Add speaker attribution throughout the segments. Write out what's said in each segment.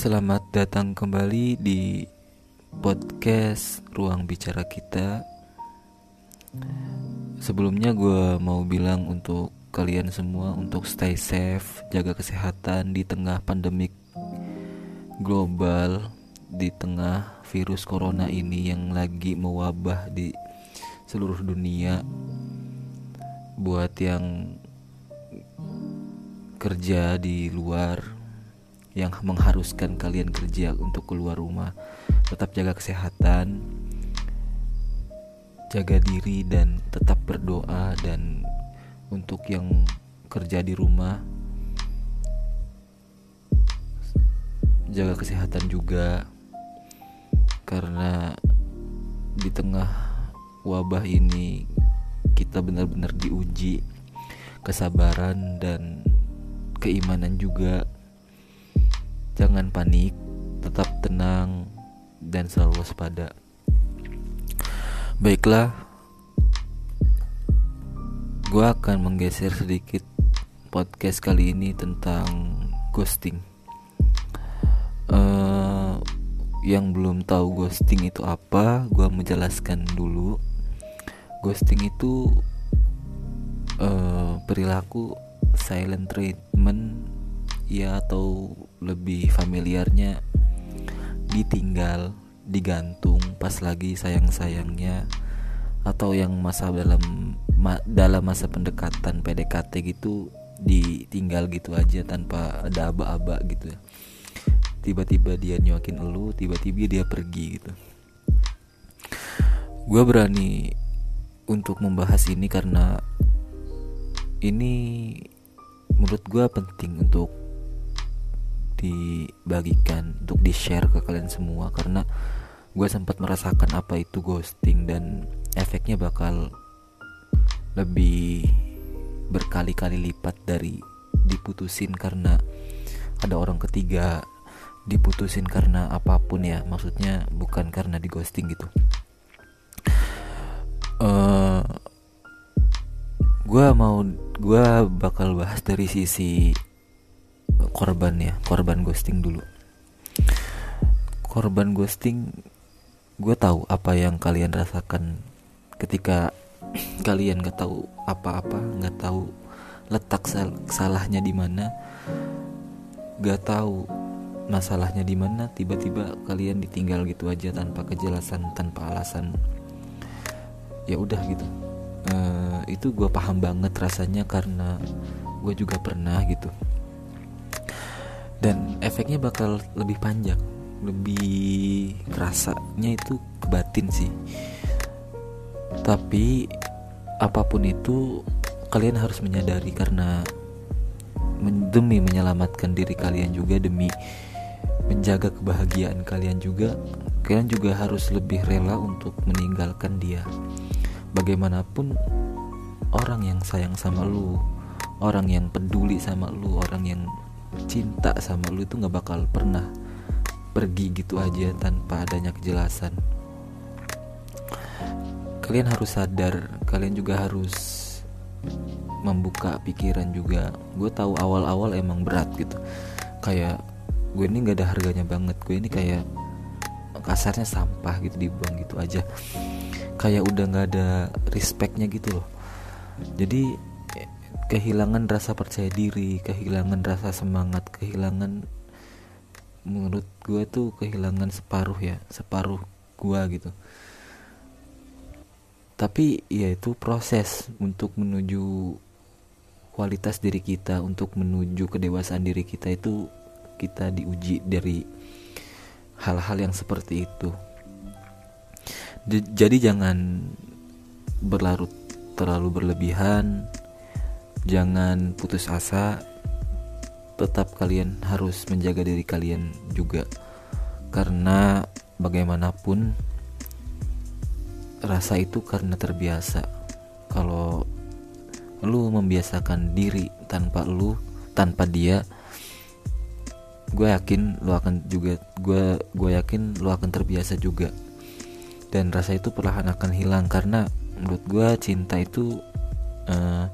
Speaker 1: Selamat datang kembali di podcast Ruang Bicara Kita. Sebelumnya gue mau bilang untuk kalian semua untuk stay safe, jaga kesehatan di tengah pandemik global, di tengah virus corona ini yang lagi mewabah di seluruh dunia. Buat yang kerja di luar yang mengharuskan kalian kerja untuk keluar rumah. Tetap jaga kesehatan jaga diri dan tetap berdoa. Dan untuk yang kerja di rumah jaga kesehatan juga. Karena di tengah wabah ini kita benar-benar diuji kesabaran dan keimanan juga. Jangan panik, tetap tenang dan selalu waspada. Baiklah, gue akan menggeser sedikit podcast kali ini tentang ghosting. Uh, yang belum tahu ghosting itu apa, gue menjelaskan dulu. Ghosting itu uh, perilaku silent treatment ya atau lebih familiarnya ditinggal digantung pas lagi sayang-sayangnya atau yang masa dalam ma, dalam masa pendekatan PDKT gitu ditinggal gitu aja tanpa ada aba-aba gitu ya. Tiba-tiba dia nyuakin elu tiba-tiba dia pergi gitu. Gue berani untuk membahas ini karena ini menurut gue penting untuk dibagikan untuk di share ke kalian semua. Karena gue sempat merasakan apa itu ghosting dan efeknya bakal lebih berkali-kali lipat dari diputusin karena ada orang ketiga diputusin karena apa pun ya. Maksudnya bukan karena di ghosting gitu. Uh, gue mau gue bakal bahas dari sisi korban ya korban ghosting dulu. Korban ghosting gue tahu apa yang kalian rasakan ketika kalian gak tahu apa-apa nggak tahu letak sal salahnya di mana gak tahu masalahnya di mana tiba-tiba kalian ditinggal gitu aja tanpa kejelasan tanpa alasan. Ya udah gitu. Uh, itu gue paham banget rasanya karena gue juga pernah gitu dan efeknya bakal lebih panjang. Lebih kerasanya itu ke batin sih. Tapi apa pun itu kalian harus menyadari karena demi menyelamatkan diri kalian juga demi menjaga kebahagiaan kalian juga kalian juga harus lebih rela untuk meninggalkan dia. Bagaimanapun orang yang sayang sama lu orang yang peduli sama lu orang yang cinta sama lu itu nggak bakal pernah pergi gitu aja tanpa adanya kejelasan. Kalian harus sadar kalian juga harus membuka pikiran juga. Gue tahu awal-awal emang berat gitu. Kayak gue ini nggak ada harganya banget. Gue ini kayak kasarnya sampah gitu dibuang gitu aja. Kayak udah nggak ada respectnya gitu loh. Jadi kehilangan rasa percaya diri kehilangan rasa semangat kehilangan menurut gue tuh kehilangan separuh ya separuh gue gitu. Tapi ya itu proses untuk menuju kualitas diri kita untuk menuju kedewasaan diri kita itu kita diuji dari hal-hal yang seperti itu. Jadi jangan berlarut terlalu berlebihan jangan putus asa. Tetap kalian harus menjaga diri kalian juga. Karena bagaimanapun rasa itu karena terbiasa. Kalau lu membiasakan diri tanpa lu tanpa dia gue yakin lu akan juga gue gue yakin lu akan terbiasa juga. Dan rasa itu perlahan akan hilang karena menurut gue cinta itu uh,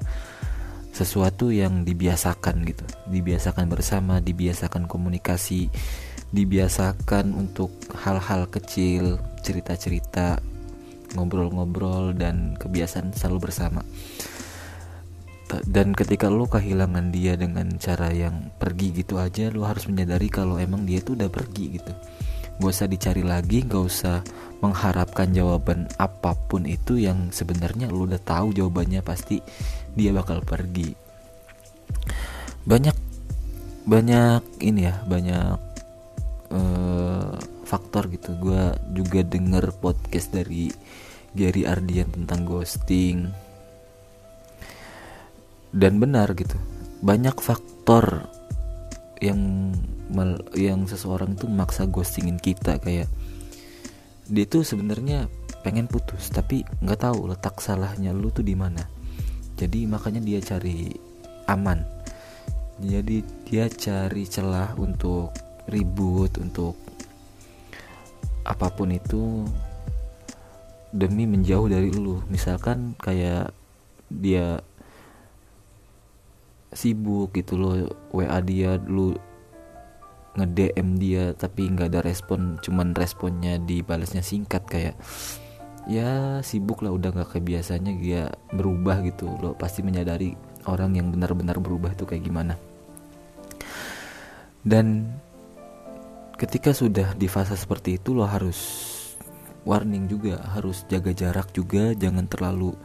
Speaker 1: sesuatu yang dibiasakan gitu. Dibiasakan bersama dibiasakan komunikasi dibiasakan untuk hal-hal kecil cerita-cerita ngobrol-ngobrol dan kebiasaan selalu bersama. Dan ketika lo kehilangan dia dengan cara yang pergi gitu aja lo harus menyadari kalau emang dia tuh udah pergi gitu gak usah dicari lagi gak usah mengharapkan jawaban apa pun itu yang sebenarnya lo udah tahu jawabannya pasti dia bakal pergi. Banyak banyak ini ya banyak uh, faktor gitu. Gue juga denger podcast dari Gary Ardian tentang ghosting. Dan benar gitu banyak faktor yang mal, yang seseorang itu maksa ghostingin kita kayak dia tuh sebenarnya pengen putus tapi nggak tahu letak salahnya lu tuh di mana. Jadi makanya dia cari aman. Jadi dia cari celah untuk ribut untuk apa pun itu demi menjauh dari lu. Misalkan kayak dia sibuk gitu lo WA dia lu nge-DM dia tapi nggak ada respon cuman responnya dibalasnya singkat kayak ya sibuk lah udah nggak kayak biasanya dia berubah gitu lo pasti menyadari orang yang benar-benar berubah itu kayak gimana. Dan ketika sudah di fase seperti itu lo harus warning juga harus jaga jarak juga jangan terlalu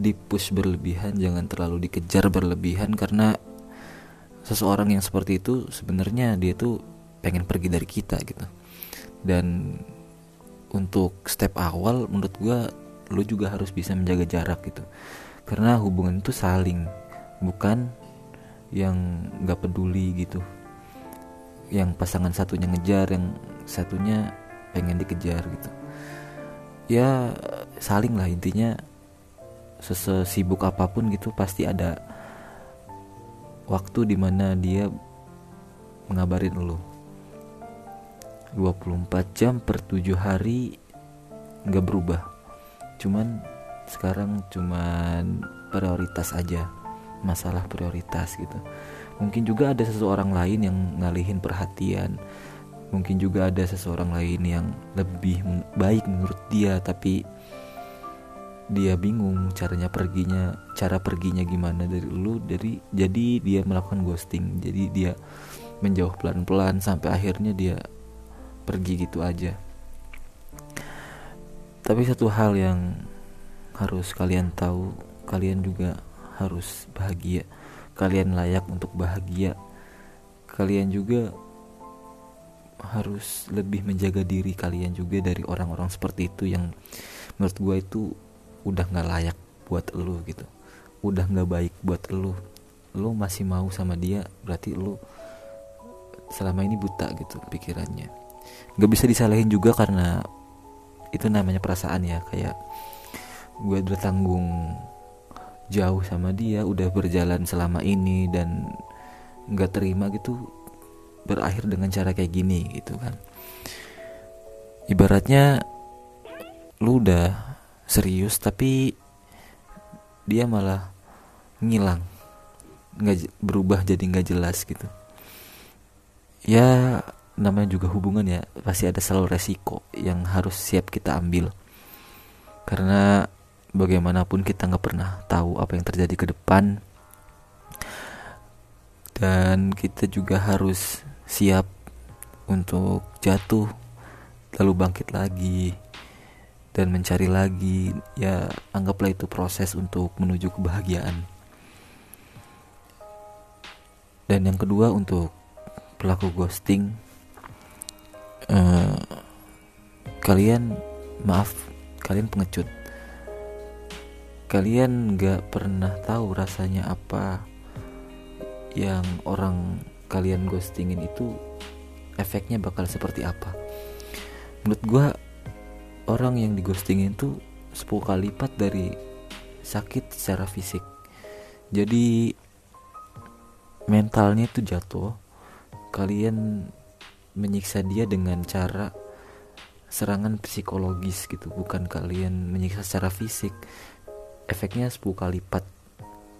Speaker 1: dipush berlebihan jangan terlalu dikejar berlebihan karena seseorang yang seperti itu sebenarnya dia tuh pengen pergi dari kita gitu. Dan untuk step awal menurut gue lo juga harus bisa menjaga jarak gitu. Karena hubungan itu saling bukan yang gak peduli gitu. Yang pasangan satunya ngejar yang satunya pengen dikejar gitu. Ya saling lah intinya sesibuk apa pun gitu pasti ada waktu di mana dia mengabarin lo 24 jam per 7 hari nggak berubah. Cuman sekarang cuman prioritas aja masalah prioritas gitu. Mungkin juga ada seseorang lain yang ngalihin perhatian. Mungkin juga ada seseorang lain yang lebih baik menurut dia tapi dia bingung caranya perginya cara perginya gimana dari lu dari jadi dia melakukan ghosting. Jadi dia menjauh pelan-pelan sampai akhirnya dia pergi gitu aja. Tapi satu hal yang harus kalian tahu kalian juga harus bahagia. Kalian layak untuk bahagia. Kalian juga harus lebih menjaga diri kalian juga dari orang-orang seperti itu yang menurut gue itu udah nggak layak buat lu gitu. Udah nggak baik buat lu. Lu masih mau sama dia berarti lu selama ini buta gitu pikirannya. Nggak bisa disalahin juga karena itu namanya perasaan ya kayak gue udah tanggung jauh sama dia udah berjalan selama ini dan nggak terima gitu berakhir dengan cara kayak gini gitu kan. Ibaratnya lu udah serius tapi dia malah ngilang. Nggak berubah jadi nggak jelas gitu. Ya namanya juga hubungan ya pasti ada selalu resiko yang harus siap kita ambil. Karena bagaimanapun kita nggak pernah tahu apa yang terjadi ke depan. Dan kita juga harus siap untuk jatuh lalu bangkit lagi dan mencari lagi ya anggaplah itu proses untuk menuju kebahagiaan. Dan yang kedua untuk pelaku ghosting uh, kalian maaf kalian pengecut. Kalian gak pernah tahu rasanya apa yang orang kalian ghostingin itu efeknya bakal seperti apa. Menurut gue orang yang digostingin tuh 10 kali lipat dari sakit secara fisik. Jadi mentalnya itu jatuh. Kalian menyiksa dia dengan cara serangan psikologis gitu. Bukan kalian menyiksa secara fisik. Efeknya 10 kali lipat.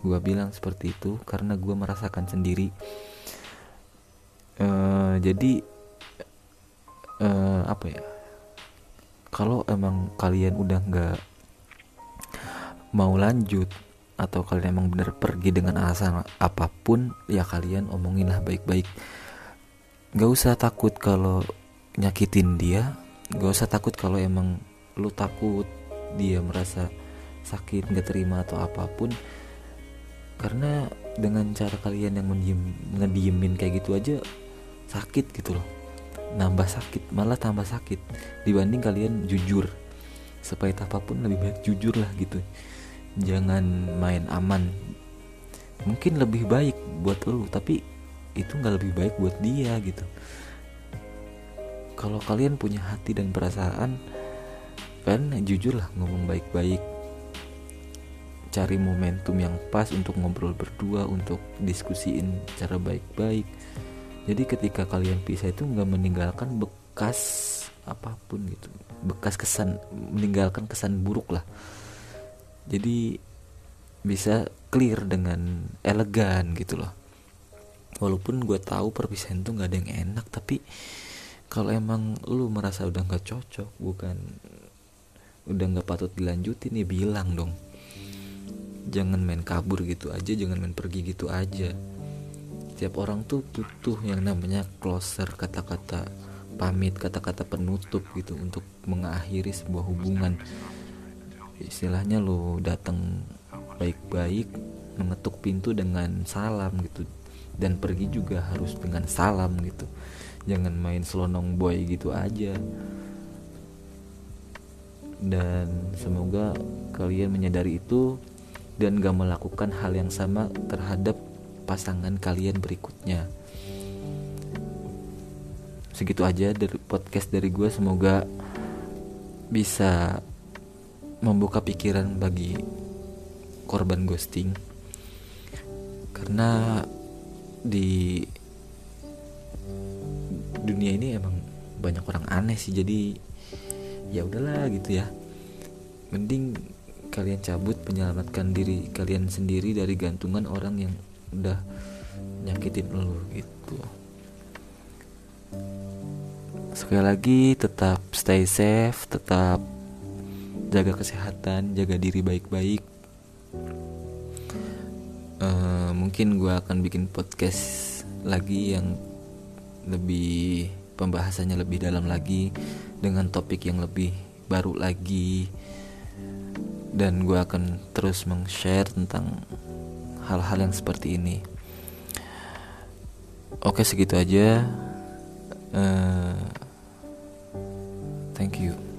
Speaker 1: Gue bilang seperti itu karena gue merasakan sendiri. Uh, jadi uh, apa ya kalau emang kalian udah nggak mau lanjut atau kalian emang bener pergi dengan alasan apa pun ya kalian omonginlah baik-baik. Gak usah takut kalau nyakitin dia. Gak usah takut kalau emang lu takut dia merasa sakit gak terima atau apa pun. Karena dengan cara kalian yang ngediemin kayak gitu aja sakit gitu loh nambah sakit malah tambah sakit dibanding kalian jujur. Supaya apa pun lebih baik jujur lah gitu. Jangan main aman. Mungkin lebih baik buat lo tapi itu nggak lebih baik buat dia gitu. Kalau kalian punya hati dan perasaan kan jujur lah ngomong baik-baik. Cari momentum yang pas untuk ngobrol berdua untuk diskusiin cara baik-baik jadi ketika kalian pisah itu nggak meninggalkan bekas apa pun gitu. Bekas kesan meninggalkan kesan buruk lah. Jadi bisa clear dengan elegan gitu loh. Walaupun gue tahu perpisahan tuh nggak ada yang enak tapi kalau emang lu merasa udah nggak cocok bukan udah nggak patut dilanjutin ya bilang dong. Jangan main kabur gitu aja jangan main pergi gitu aja setiap orang tuh butuh yang namanya closer kata-kata pamit kata-kata penutup gitu untuk mengakhiri sebuah hubungan. Istilahnya lo datang baik-baik mengetuk pintu dengan salam gitu. Dan pergi juga harus dengan salam gitu. Jangan main selonong boy gitu aja. Dan semoga kalian menyadari itu dan gak melakukan hal yang sama terhadap pasangan kalian berikutnya. Segitu aja dari podcast dari gue semoga bisa membuka pikiran bagi korban ghosting. Karena di dunia ini emang banyak orang aneh sih jadi ya udahlah gitu ya. Mending kalian cabut menyelamatkan diri kalian sendiri dari gantungan orang yang udah nyakitin lo gitu. Sekali lagi tetap stay safe tetap jaga kesehatan jaga diri baik-baik. Uh, mungkin gue akan bikin podcast lagi yang lebih pembahasannya lebih dalam lagi dengan topik yang lebih baru lagi. Dan gue akan terus meng-share tentang hal-hal yang seperti ini. Oke segitu aja. Uh, thank you.